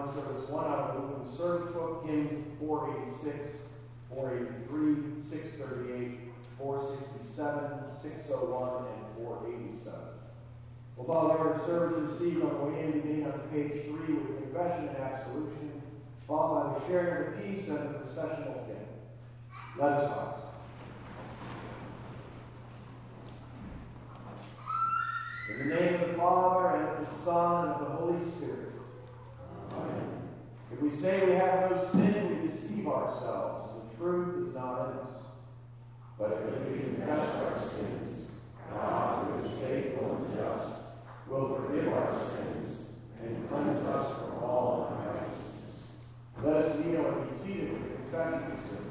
out of the Service Book, hymns 486, 483, 638, 467, 601, and 487. We'll the order service received on the way in, beginning on page 3 with confession and absolution, followed by the sharing of the peace and the processional hymn. Let us rise. In the name of the Father, and of the Son, and of the Holy Spirit. If we say we have no sin, we deceive ourselves. The truth is not in us. But if we confess our sins, God, who is faithful and just, will forgive our sins and cleanse us from all unrighteousness. Let us kneel and be seated with confession of sins.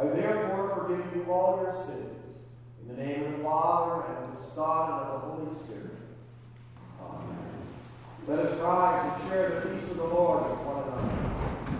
I therefore forgive you all your sins. In the name of the Father, and of the Son, and of the Holy Spirit. Amen. Let us rise and share the peace of the Lord with one another.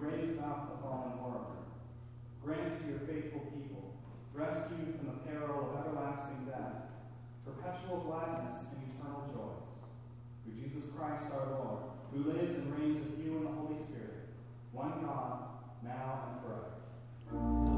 raise up the fallen warrior. Grant to your faithful people rescue from the peril of everlasting death, perpetual gladness and eternal joys. Through Jesus Christ our Lord, who lives and reigns with you in the Holy Spirit, one God, now and forever.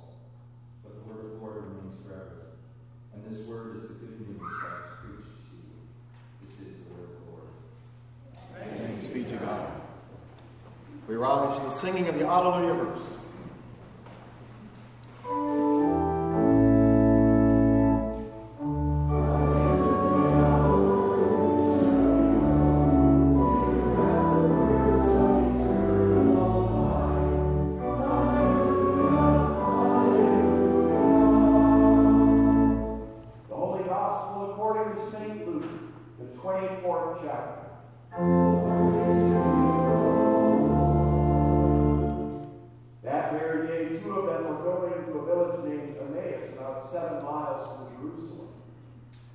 word of the Lord remains forever. And this word is the good news that is preached to you. This is the word of the Lord. Thanks be to God. We rise to the singing of the Alleluia verse.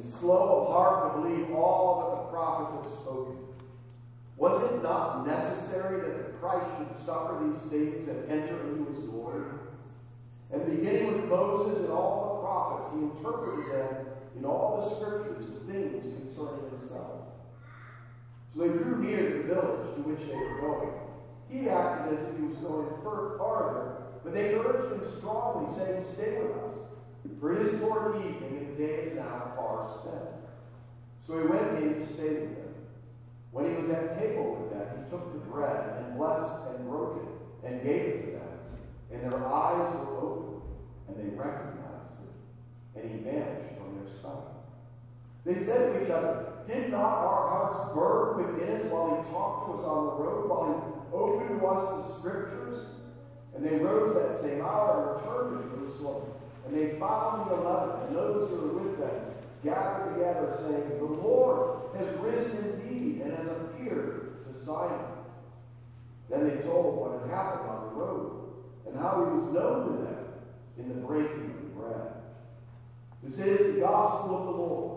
and slow of heart to believe all that the prophets have spoken. Was it not necessary that the Christ should suffer these things and enter into his glory? And beginning with Moses and all the prophets, he interpreted them in all the scriptures the things concerning himself. So they drew near to the village to which they were going. He acted as if he was going fur- farther, but they urged him strongly, saying, Stay with us, for it is toward evening, and the day is now far spent. So he went in to stay with them. When he was at table with them, he took the bread and blessed and broke it and gave it to them. And their eyes were opened, and they recognized him. And he vanished from their sight. They said to each other, Did not our hearts burn within us while he talked to us on the road, while he opened to us the scriptures? And they rose that same hour and returned to Jerusalem. And they found the eleven and those who were with them gathered together, saying, The Lord has risen indeed and has appeared to Simon. Then they told what had happened on the road and how he was known to them in the breaking of the bread. This is the gospel of the Lord.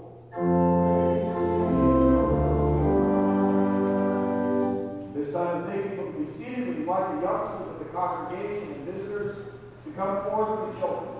This time, thank people to be seated. We invite the youngsters of the congregation and visitors to come forward to the children.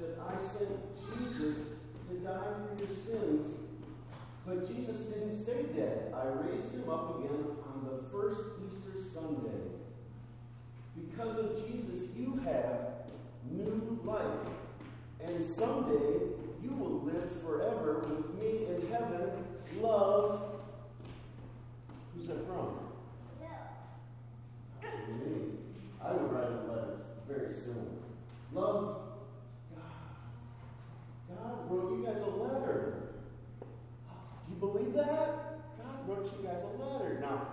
That I sent Jesus to die for your sins. But Jesus didn't stay dead. I raised him up again on the first Easter Sunday. Because of Jesus, you have new life. And someday you will live forever with me in heaven. Love. Who's that from? Me. I would write a letter very similar. Love God. Wrote you guys a letter. Do you believe that? God wrote you guys a letter. Now,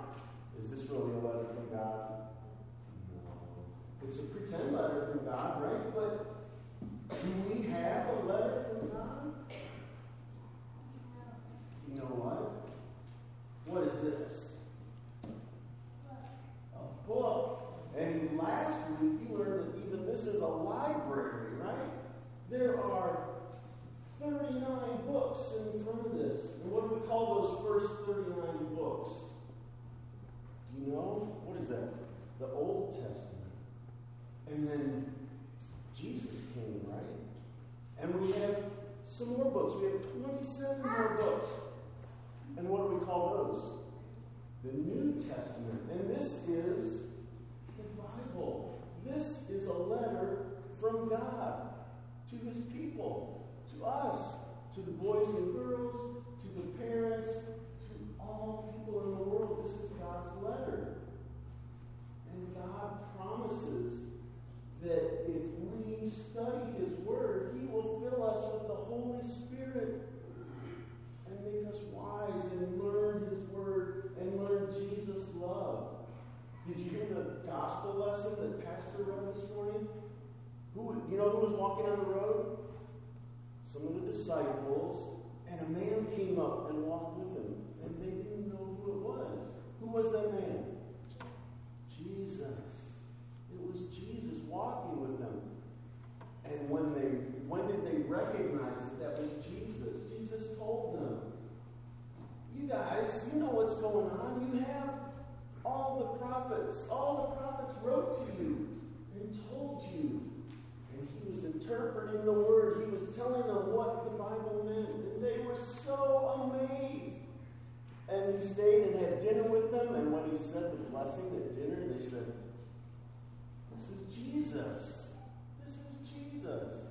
is this really a letter from God? No. It's a pretend letter from God, right? But do we have a letter from God? You know what? What is this? A book. And last week you learned that even this is a library, right? There are 39 books in front of this. And what do we call those first 39 books? Do you know? What is that? The Old Testament. And then Jesus came, right? And we have some more books. We have 27 more ah. books. And what do we call those? The New Testament. And this is the Bible. This is a letter from God to his people, us, to the boys and girls, to the parents, to all people in the world. This is God's letter. And God promises that if we study His Word, He will fill us with the Holy Spirit and make us wise and learn His Word and learn Jesus' love. Did you hear the gospel lesson that Pastor read this morning? Who, you know who was walking on the road? some of the disciples, and a man came up and walked with them, and they didn't know who it was. Who was that man? Jesus. It was Jesus walking with them. And when they when did they recognize that that was Jesus? Jesus told them, "You guys, you know what's going on. You have all the prophets. All the prophets wrote to you and told you he was interpreting the word. He was telling them what the Bible meant. And they were so amazed. And he stayed and had dinner with them. And when he said the blessing at dinner, they said, This is Jesus. This is Jesus.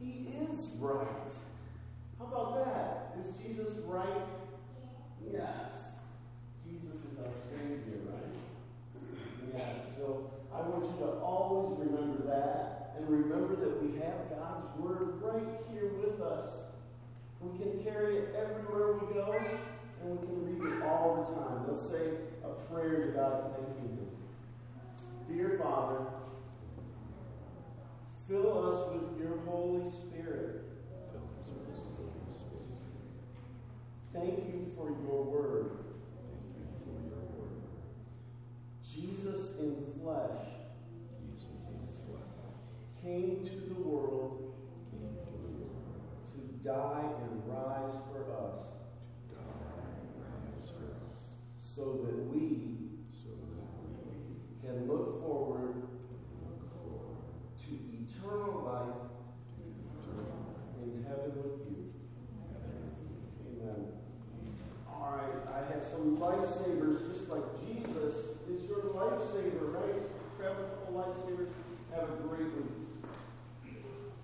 He is right. How about that? Is Jesus right? Yes. Jesus is our Savior, right? Yes. So I want you to always remember that and remember that we have God's Word right here with us. We can carry it everywhere we go and we can read it all the time. Let's say a prayer to God thanking Him. Dear Father, fill us with your Holy Spirit. Thank you for your word. Jesus in flesh came to the world to die and rise for us so that we can look forward to eternal life in heaven with you. Amen. All right, I have some lifesavers, just like Jesus is your lifesaver, right? Grab a couple lifesavers. Have a great week.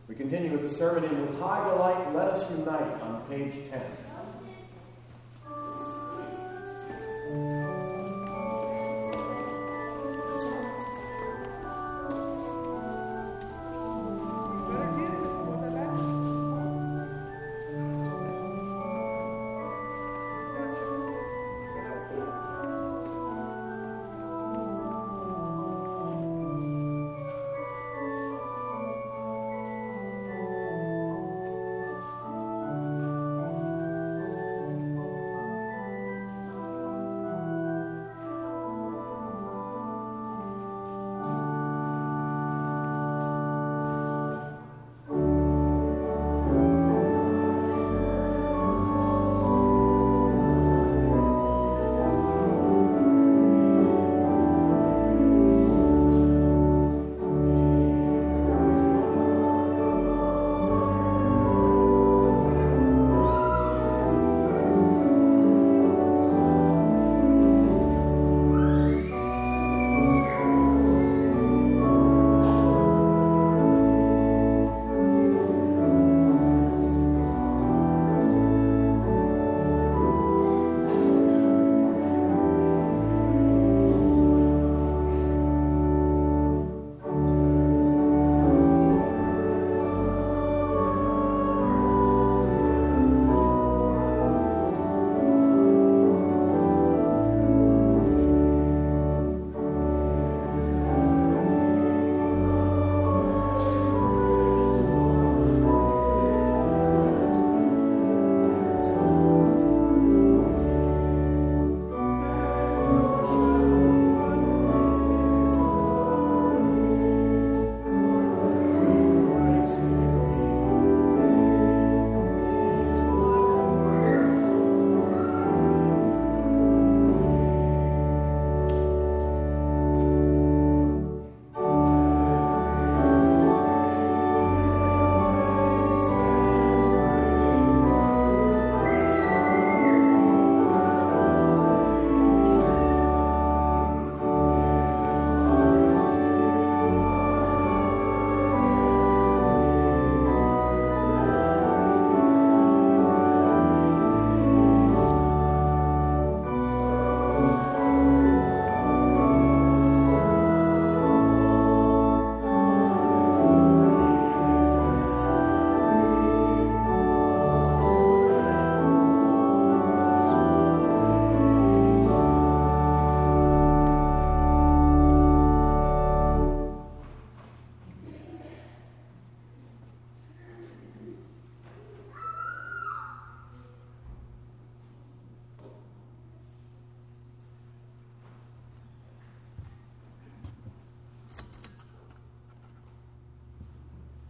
We continue with the sermon in With High Delight, Let Us Unite on page 10.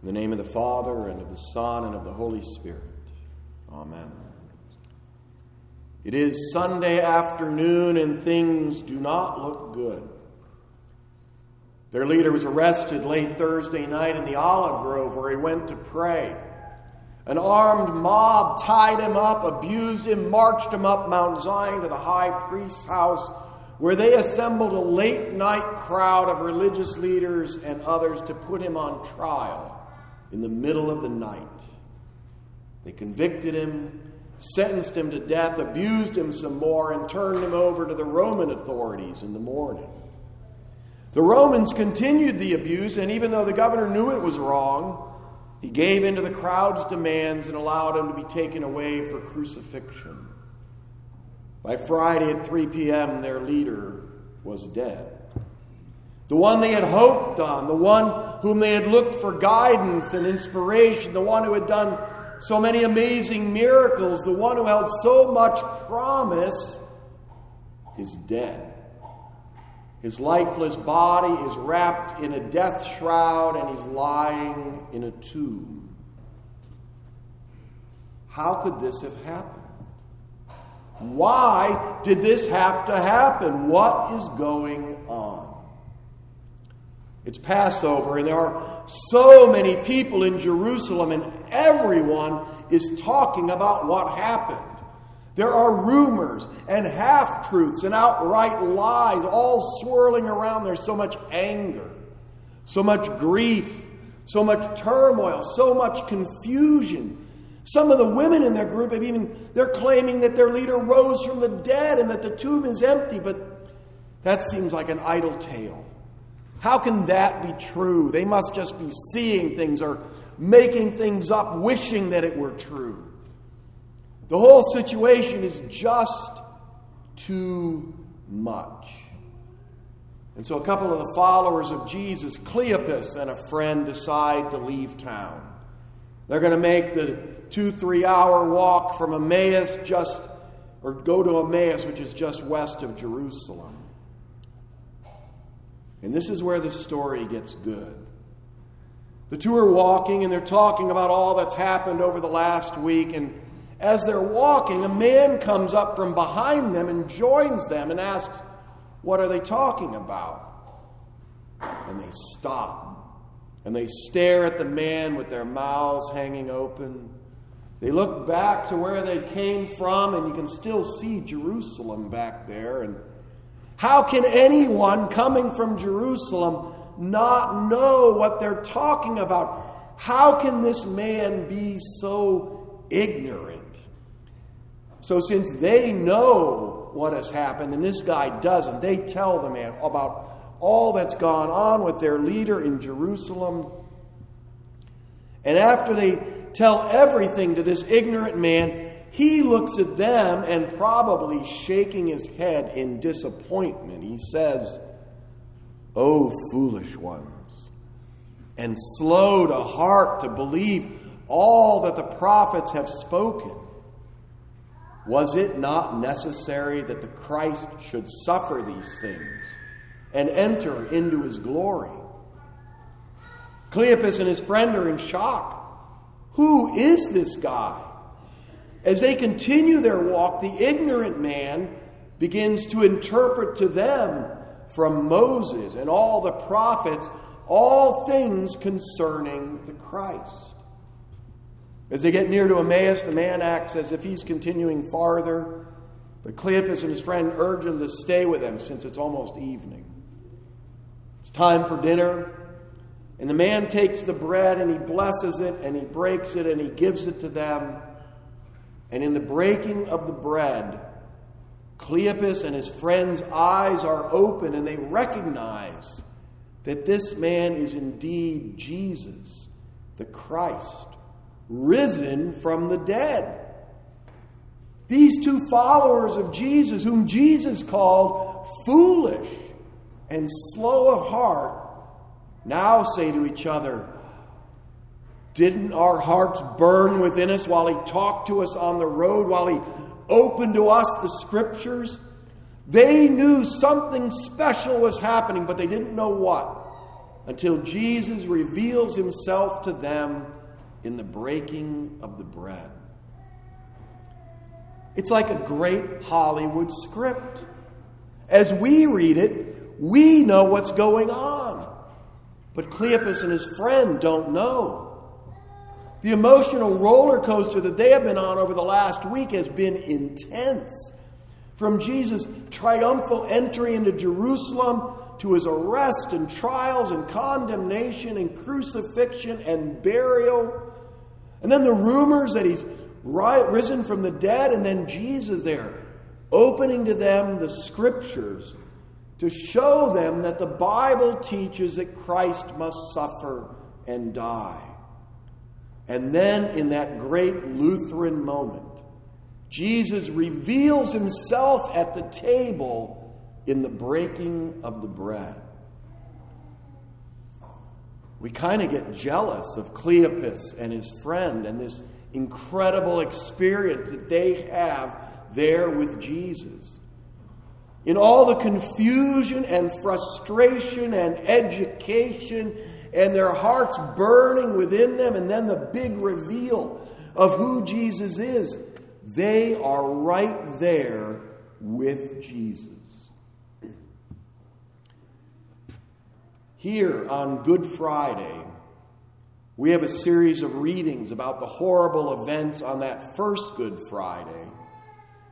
In the name of the Father, and of the Son, and of the Holy Spirit. Amen. It is Sunday afternoon, and things do not look good. Their leader was arrested late Thursday night in the olive grove where he went to pray. An armed mob tied him up, abused him, marched him up Mount Zion to the high priest's house, where they assembled a late night crowd of religious leaders and others to put him on trial in the middle of the night. They convicted him, sentenced him to death, abused him some more, and turned him over to the Roman authorities in the morning. The Romans continued the abuse, and even though the governor knew it was wrong, he gave in to the crowd's demands and allowed him to be taken away for crucifixion. By Friday at 3 p.m., their leader was dead. The one they had hoped on, the one whom they had looked for guidance and inspiration, the one who had done so many amazing miracles, the one who held so much promise, is dead. His lifeless body is wrapped in a death shroud and he's lying in a tomb. How could this have happened? Why did this have to happen? What is going on? It's Passover, and there are so many people in Jerusalem, and everyone is talking about what happened. There are rumors and half truths and outright lies all swirling around. There's so much anger, so much grief, so much turmoil, so much confusion. Some of the women in their group have even, they're claiming that their leader rose from the dead and that the tomb is empty, but that seems like an idle tale. How can that be true? They must just be seeing things or making things up, wishing that it were true. The whole situation is just too much. And so a couple of the followers of Jesus, Cleopas and a friend, decide to leave town. They're going to make the two, three hour walk from Emmaus, just, or go to Emmaus, which is just west of Jerusalem. And this is where the story gets good. The two are walking and they're talking about all that's happened over the last week. And as they're walking, a man comes up from behind them and joins them and asks, What are they talking about? And they stop and they stare at the man with their mouths hanging open. They look back to where they came from, and you can still see Jerusalem back there. And how can anyone coming from Jerusalem not know what they're talking about? How can this man be so ignorant? So, since they know what has happened and this guy doesn't, they tell the man about all that's gone on with their leader in Jerusalem. And after they tell everything to this ignorant man, he looks at them and probably shaking his head in disappointment. He says, O foolish ones, and slow to heart to believe all that the prophets have spoken. Was it not necessary that the Christ should suffer these things and enter into his glory? Cleopas and his friend are in shock. Who is this guy? As they continue their walk, the ignorant man begins to interpret to them from Moses and all the prophets all things concerning the Christ. As they get near to Emmaus, the man acts as if he's continuing farther, but Cleopas and his friend urge him to stay with them since it's almost evening. It's time for dinner, and the man takes the bread and he blesses it and he breaks it and he gives it to them. And in the breaking of the bread, Cleopas and his friends' eyes are open and they recognize that this man is indeed Jesus, the Christ risen from the dead. These two followers of Jesus, whom Jesus called foolish and slow of heart, now say to each other, Didn't our hearts burn within us while he talked to us on the road, while he opened to us the scriptures? They knew something special was happening, but they didn't know what. until Jesus reveals himself to them in the breaking of the bread. It's like a great Hollywood script. As we read it, we know what's going on. But Cleopas and his friend don't know. The emotional roller coaster that they have been on over the last week has been intense. From Jesus' triumphal entry into Jerusalem to his arrest and trials and condemnation and crucifixion and burial. And then the rumors that he's risen from the dead, and then Jesus there opening to them the scriptures to show them that the Bible teaches that Christ must suffer and die. And then in that great Lutheran moment, Jesus reveals himself at the table in the breaking of the bread. We kind of get jealous of Cleopas and his friend and this incredible experience that they have there with Jesus. In all the confusion and frustration and education, and their hearts burning within them, and then the big reveal of who Jesus is, they are right there with Jesus. Here on Good Friday, we have a series of readings about the horrible events on that first Good Friday,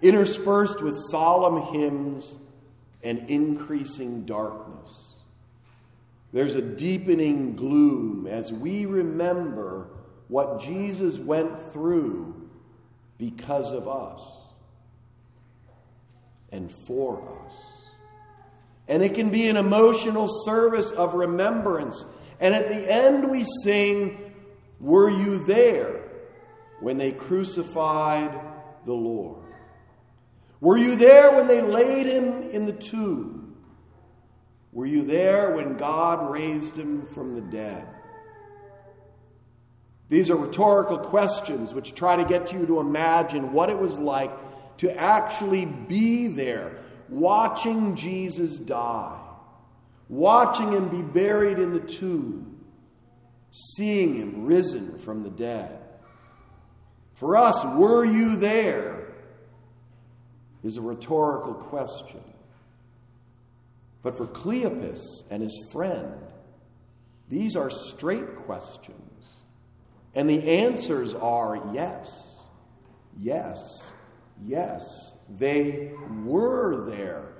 interspersed with solemn hymns and increasing darkness. There's a deepening gloom as we remember what Jesus went through because of us and for us. And it can be an emotional service of remembrance. And at the end, we sing, Were you there when they crucified the Lord? Were you there when they laid him in the tomb? Were you there when God raised him from the dead? These are rhetorical questions which try to get you to imagine what it was like to actually be there watching Jesus die, watching him be buried in the tomb, seeing him risen from the dead. For us, were you there? Is a rhetorical question. But for Cleopas and his friend, these are straight questions. And the answers are yes, yes, yes. They were there.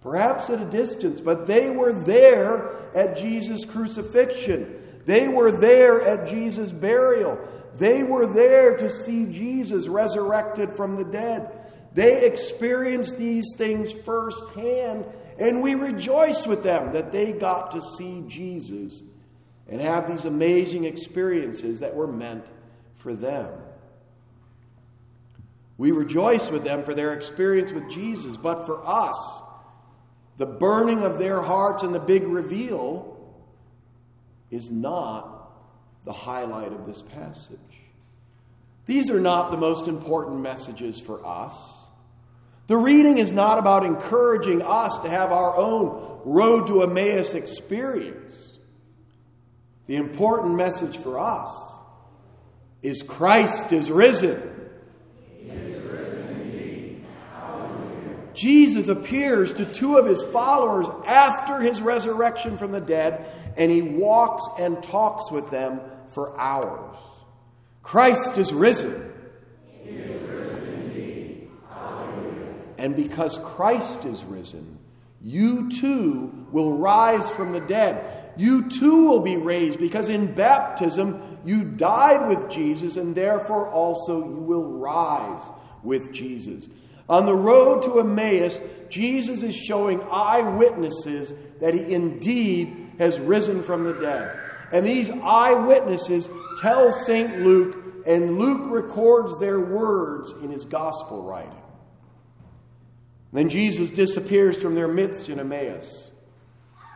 Perhaps at a distance, but they were there at Jesus' crucifixion. They were there at Jesus' burial. They were there to see Jesus resurrected from the dead. They experienced these things firsthand, and we rejoice with them that they got to see Jesus and have these amazing experiences that were meant for them. We rejoice with them for their experience with Jesus, but for us, the burning of their hearts and the big reveal is not the highlight of this passage. These are not the most important messages for us. The reading is not about encouraging us to have our own road to Emmaus experience. The important message for us is Christ is risen. Jesus appears to two of his followers after his resurrection from the dead, and he walks and talks with them for hours. Christ is risen. Is risen and because Christ is risen, you too will rise from the dead. You too will be raised because in baptism you died with Jesus, and therefore also you will rise with Jesus. On the road to Emmaus, Jesus is showing eyewitnesses that he indeed has risen from the dead. And these eyewitnesses tell St. Luke, and Luke records their words in his gospel writing. Then Jesus disappears from their midst in Emmaus.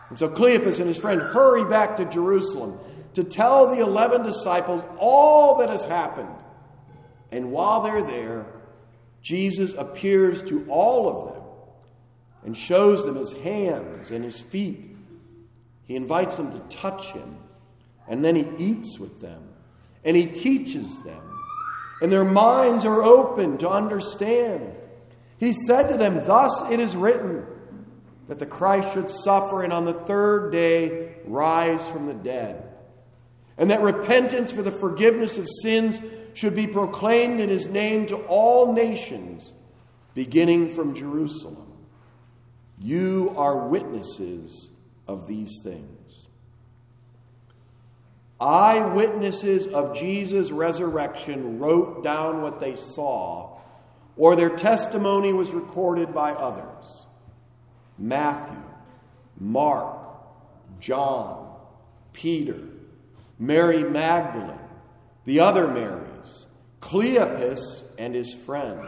And so Cleopas and his friend hurry back to Jerusalem to tell the eleven disciples all that has happened. And while they're there, Jesus appears to all of them and shows them his hands and his feet. He invites them to touch him. And then he eats with them. And he teaches them. And their minds are open to understand. He said to them, Thus it is written that the Christ should suffer and on the third day rise from the dead. And that repentance for the forgiveness of sins should be proclaimed in his name to all nations, beginning from Jerusalem. You are witnesses of these things. Eyewitnesses of Jesus' resurrection wrote down what they saw, or their testimony was recorded by others. Matthew, Mark, John, Peter, Mary Magdalene, the other Marys, Cleopas and his friend.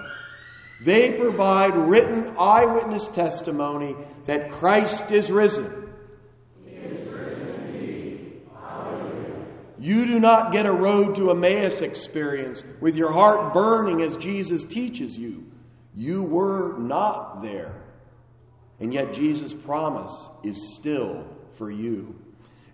They provide written eyewitness testimony that Christ is risen. You do not get a road to Emmaus experience with your heart burning as Jesus teaches you. You were not there. And yet Jesus' promise is still for you.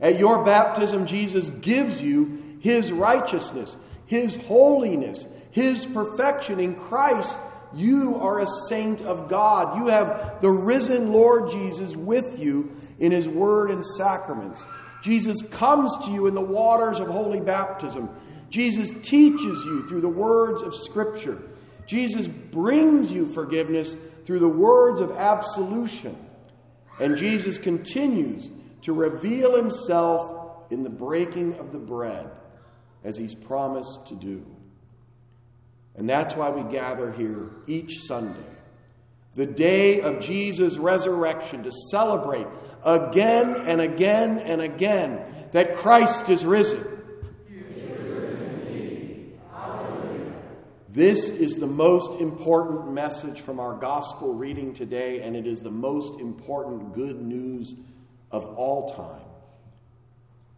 At your baptism, Jesus gives you his righteousness, his holiness, his perfection. In Christ, you are a saint of God. You have the risen Lord Jesus with you in his word and sacraments. Jesus comes to you in the waters of holy baptism. Jesus teaches you through the words of Scripture. Jesus brings you forgiveness through the words of absolution. And Jesus continues to reveal himself in the breaking of the bread as he's promised to do. And that's why we gather here each Sunday, the day of Jesus' resurrection, to celebrate again and again and again that Christ is risen. This is the most important message from our gospel reading today, and it is the most important good news of all time.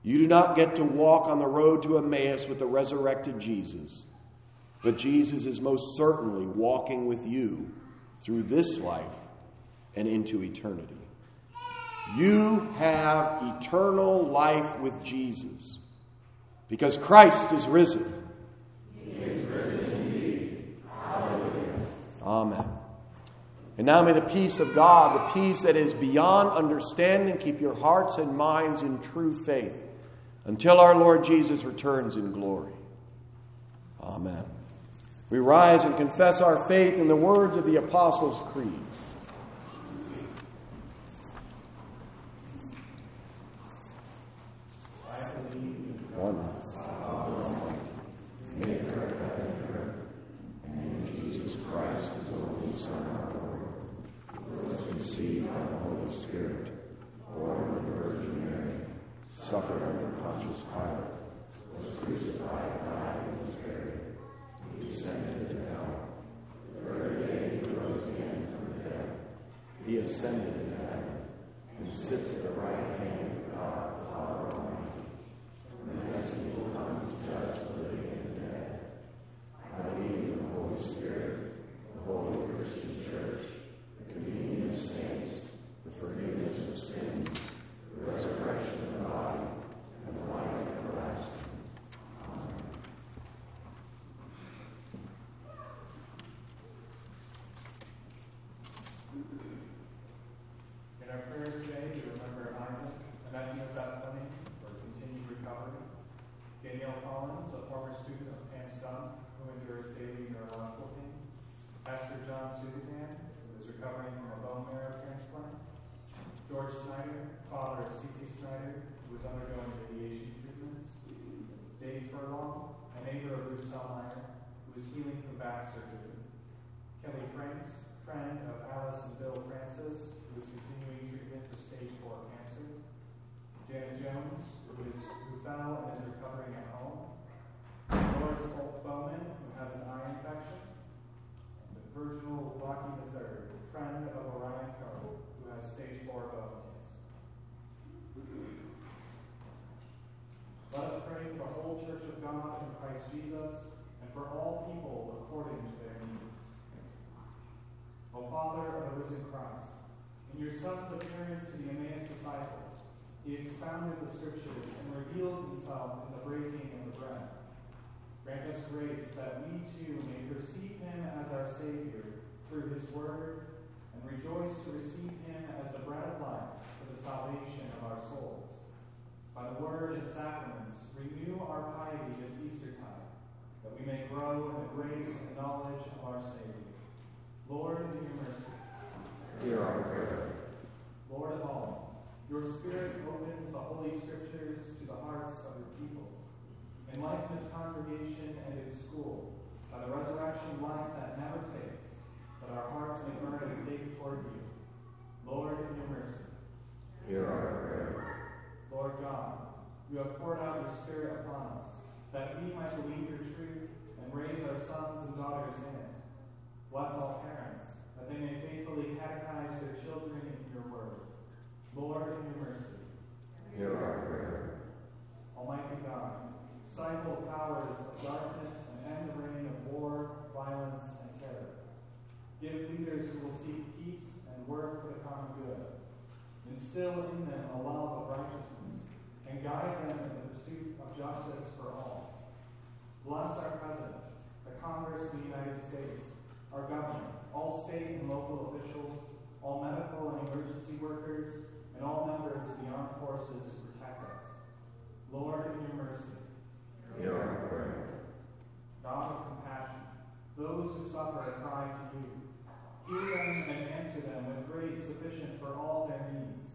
You do not get to walk on the road to Emmaus with the resurrected Jesus, but Jesus is most certainly walking with you through this life and into eternity. You have eternal life with Jesus because Christ is risen. He is risen indeed. Hallelujah. Amen. And now may the peace of God, the peace that is beyond understanding, keep your hearts and minds in true faith until our Lord Jesus returns in glory. Amen. We rise and confess our faith in the words of the Apostles' Creed. One. Jesus Christ, his only Son, our Lord, who was conceived by the Holy Spirit, born of the Virgin Mary, suffered under Pontius Pilate, was crucified, died, and was buried. He descended into hell. The third day he rose again from the dead. He ascended into heaven and sits at the right hand of God, the Father Almighty. From thence he will come to judge the living and the dead. I believe in the Holy Spirit, the holy Christian church, the communion of saints, the forgiveness of sins, the resurrection of the body, and the life everlasting. Amen. In our prayers today, we remember Isaac, Annette Bethany for continued recovery, Danielle Collins, a former student of Pam Stump, who endures daily neurological pain, Pastor John Sugatan, who is recovering from a bone marrow transplant, George Snyder, father of C.T. Snyder, who is undergoing radiation treatments, Dave Furlong, a neighbor of Bruce Sellmeyer, who is healing from back surgery, Kelly Franks, friend of Alice and Bill Francis, who is continuing treatment for stage 4 cancer. Janet Jones, who, is, who fell and is recovering at home. Doris Holt Bowman, who has an eye infection. And Virgil Rocky III, friend of Orion Carroll, who has stage 4 bone cancer. Let us pray for the whole Church of God in Christ Jesus and for all people according to their needs. O Father of the risen Christ, in your Son's appearance to the Emmaus disciples, He expounded the scriptures and revealed himself in the breaking of the bread. Grant us grace that we too may perceive him as our Savior through his word and rejoice to receive him as the bread of life for the salvation of our souls. By the word and sacraments, renew our piety this Eastertide, that we may grow in the grace and knowledge of our Savior. Lord, in your mercy. Hear our prayer. Lord of all, your Spirit opens the Holy Scriptures to the hearts of people. Enlighten this congregation and its school by the resurrection life that never fades, that our hearts may burn in faith toward you. Lord, in your mercy. Hear our prayer. Lord God, you have poured out your Spirit upon us, that we might believe your truth and raise our sons and daughters in it. Bless all parents, that they may faithfully catechize their children in your word. Lord, in your mercy. Hear our prayer. Almighty God, stifle powers of darkness and end the reign of war, violence, and terror. Give leaders who will seek peace and work for the common good. Instill in them a love of righteousness and guide them in the pursuit of justice for all. Bless our President, the Congress of the United States, our government, all state and local officials, all medical and emergency workers, and all members of the armed forces who protect us. Lord, in your mercy. Hear our prayer. God of compassion, those who suffer cry to you. Hear them and answer sufficient for all their needs.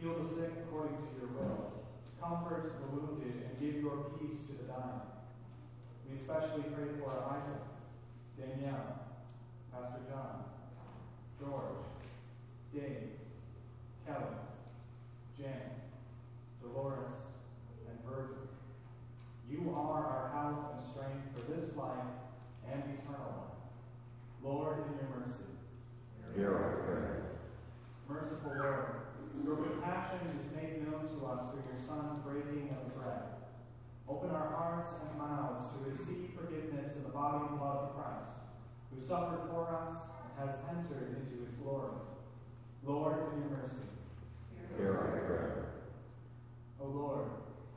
Heal the sick according to your will. Comfort the wounded and give your peace to the dying. We especially pray for Isaac, Danielle, Pastor John, George, Dave, Kelly, Jan, Dolores, and Virgil. You are our health and strength for this life and eternal life. Lord, in your mercy. Hear our prayer. Merciful Lord, your compassion is made known to us through your Son's breaking of bread. Open our hearts and mouths to receive forgiveness in the body and blood of Christ, who suffered for us and has entered into his glory. Lord, in your mercy. Hear our prayer. O Lord,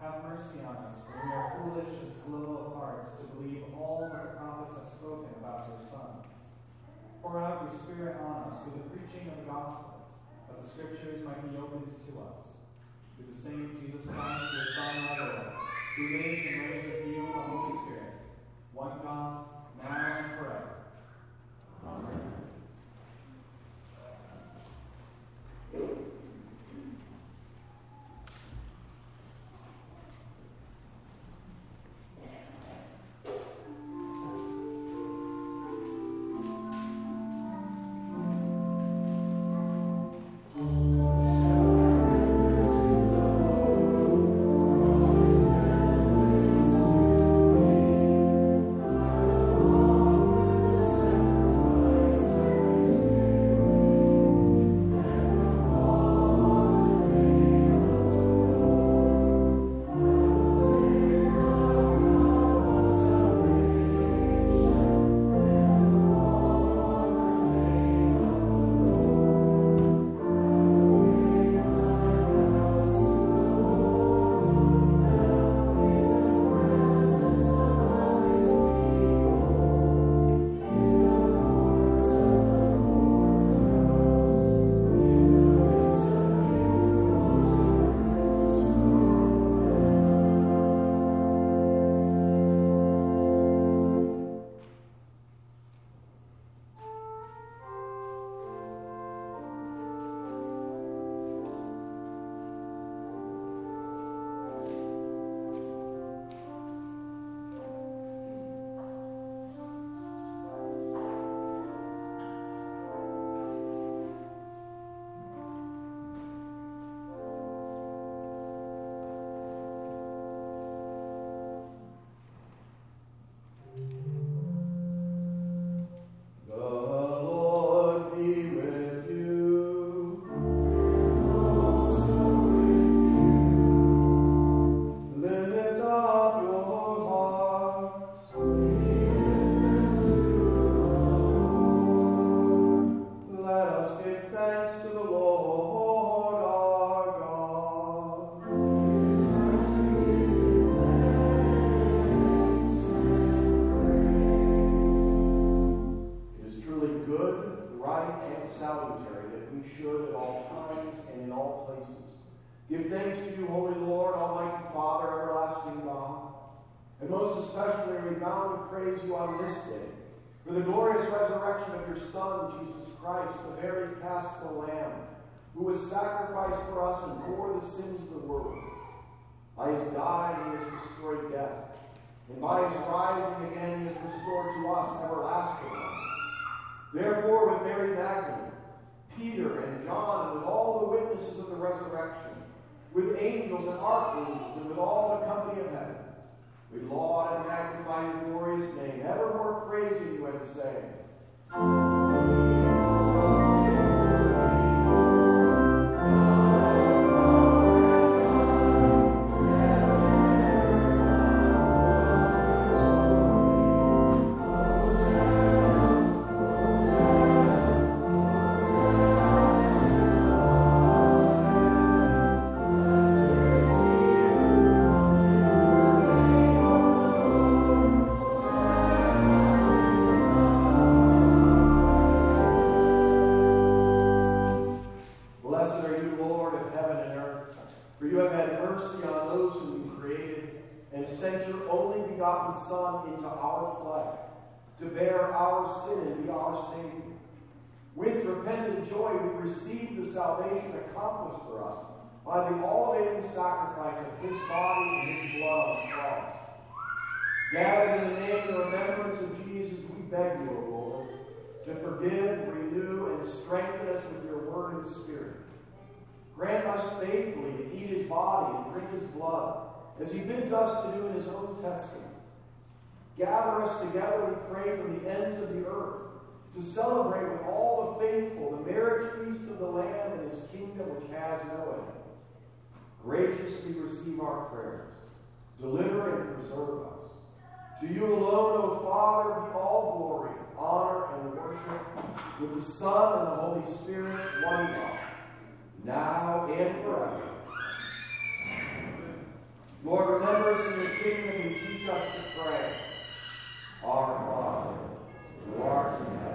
have mercy on us, for we are foolish and slow of heart to believe all that the prophets have spoken about your Son. Pour out your Spirit on us through the preaching of the gospel, the Scriptures might be opened to us. Through the same Jesus Christ, your Son, our Lord, who lives and reigns with you the Holy Spirit, one God, now and forever. Amen. Was sacrificed for us and bore the sins of the world. By his dying, he has destroyed death. And by his rising again, he has restored to us everlasting life. Therefore, with Mary Magdalene, Peter and John, and with all the witnesses of the resurrection, with angels and archangels, and with all the company of heaven, we laud and magnify your glorious name, evermore praising you and saying, receive the salvation accomplished for us by the all-daily sacrifice of his body and his blood on the cross. Gathered in the name and remembrance of Jesus, we beg you, O Lord, to forgive, renew, and strengthen us with your word and spirit. Grant us faithfully to eat his body and drink his blood, as he bids us to do in his own testament. Gather us together, we pray, from the ends of the earth, to celebrate with all the faithful the marriage feast of the Lamb and his kingdom which has no end. Graciously receive our prayers. Deliver and preserve us. To you alone, O Father, be all glory, honor, and worship, with the Son and the Holy Spirit, one God, now and forever. Lord, remember us in your kingdom and teach us to pray. Our Father, who art in heaven,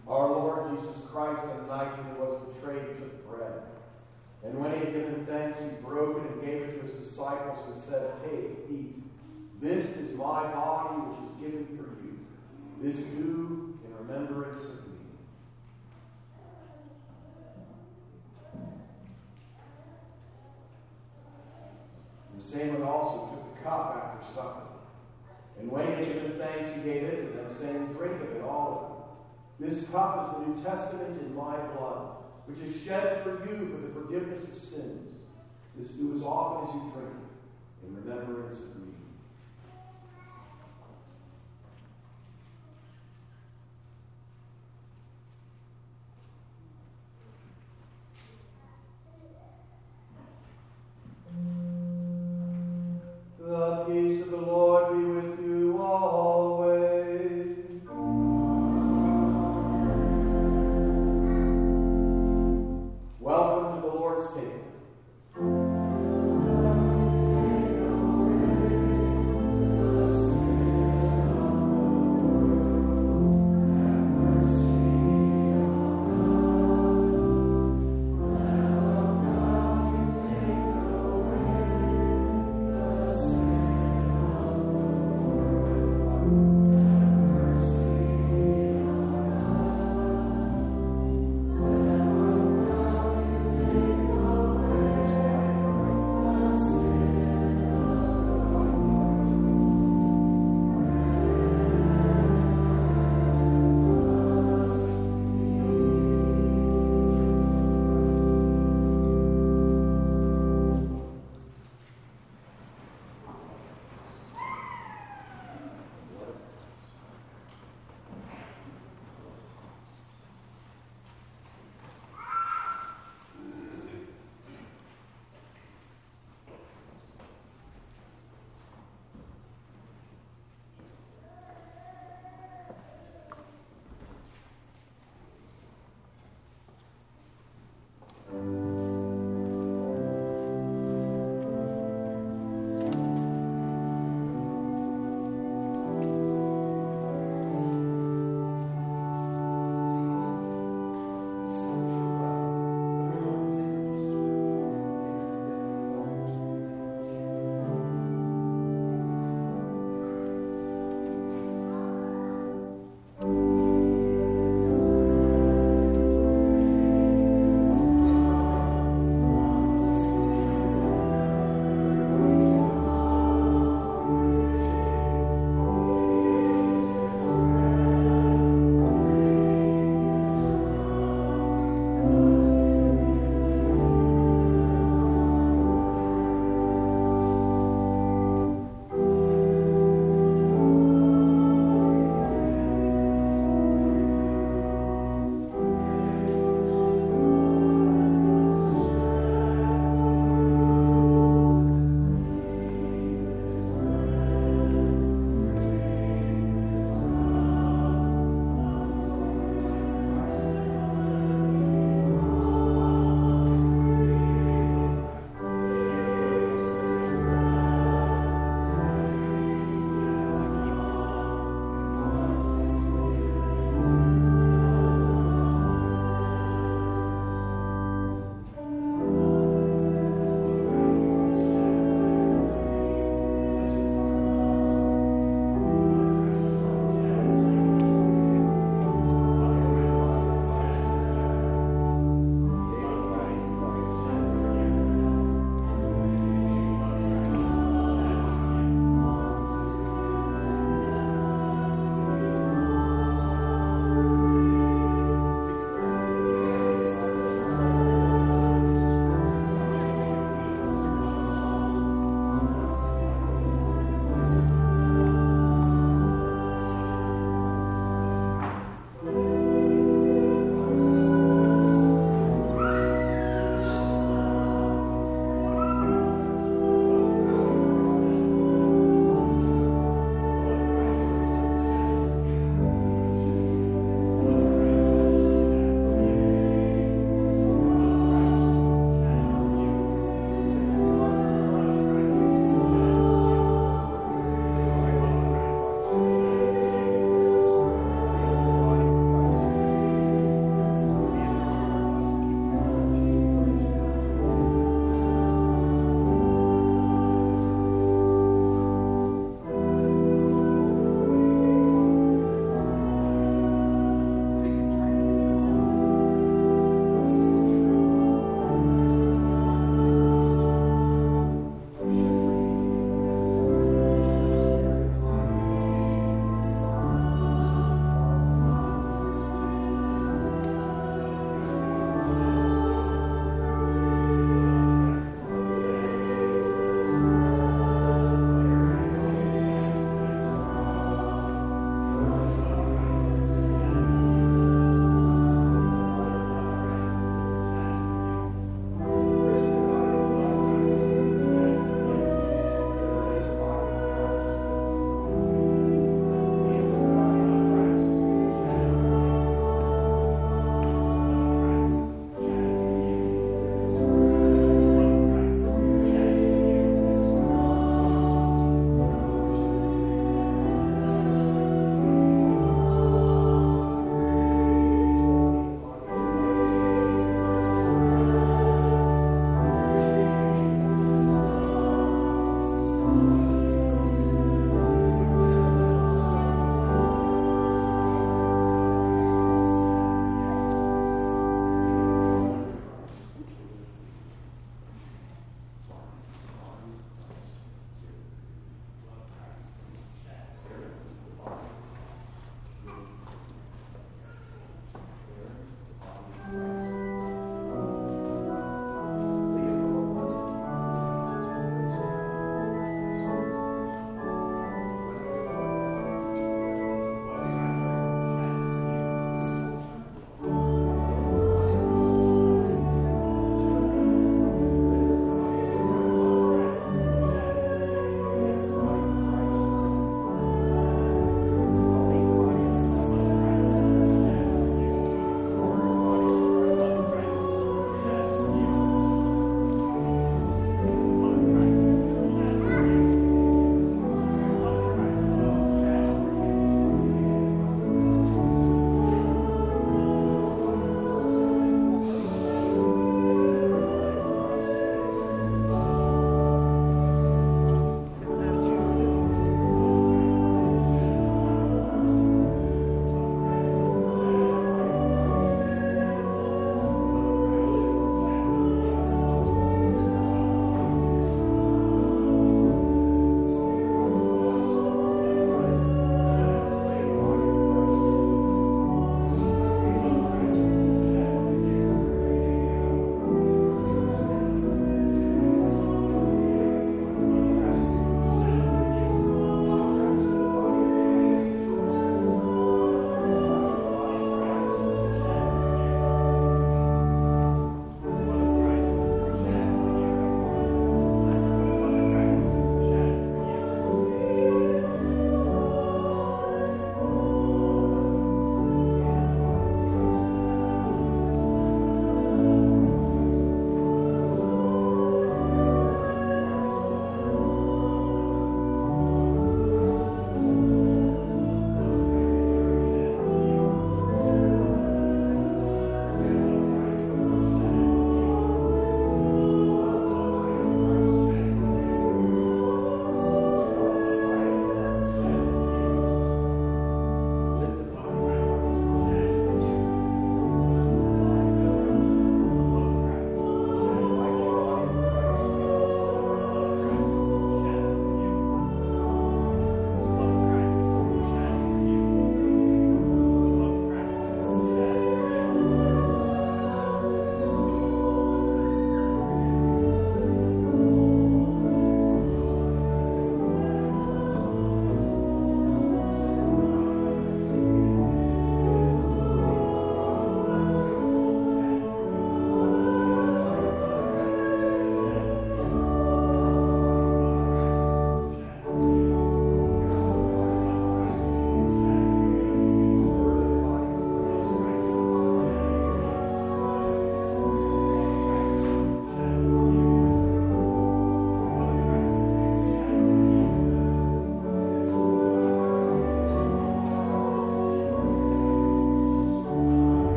Our Lord Jesus Christ, on the night he was betrayed, took bread. And when he had given thanks, he broke it and gave it to his disciples and said, Take, eat. This is my body, which is given for you. This do in remembrance of me. The same one also took the cup after supper. And when he had given thanks, he gave it to them, saying, Drink of it, all of it. This cup is the New Testament in my blood, which is shed for you for the forgiveness of sins. This do as often as you drink it, in remembrance of me.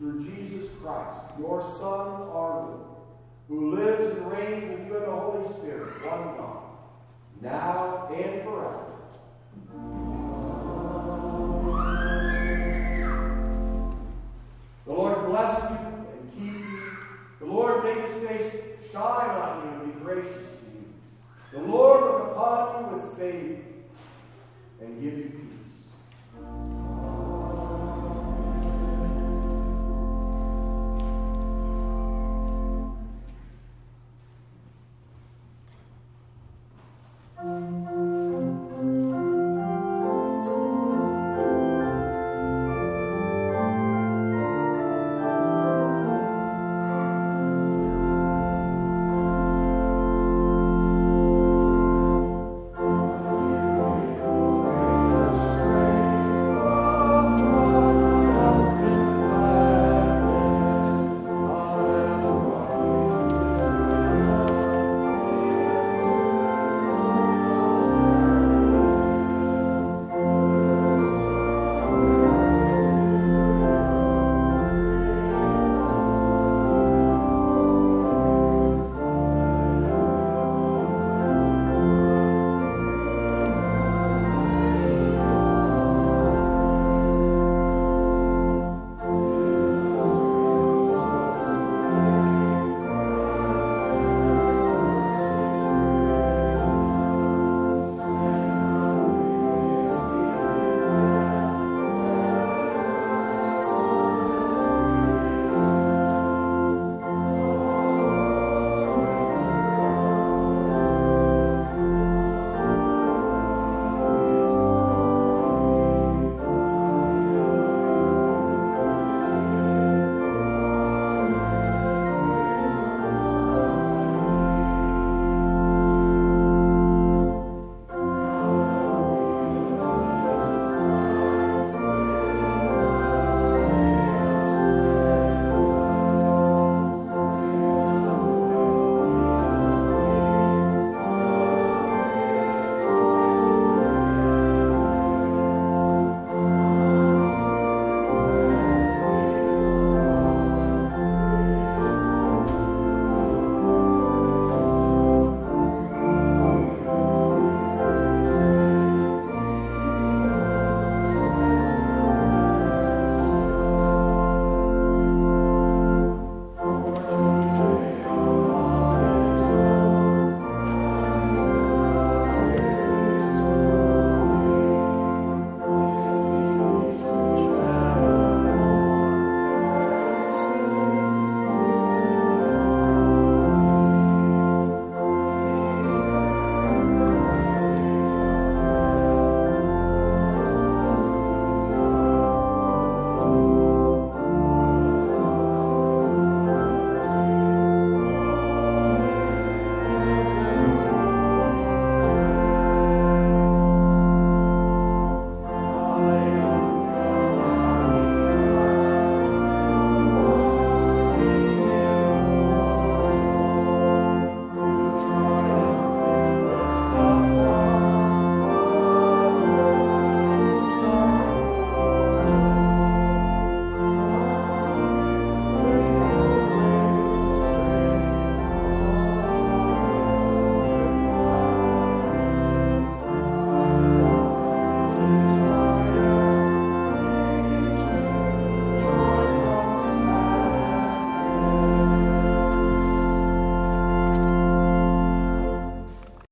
through Jesus Christ, your Son, our Lord, who lives and reigns with you in the Holy Spirit, one God, now and forever. The Lord bless you and keep you. The Lord make his face shine on you and be gracious to you. The Lord look upon you with favor and give you peace.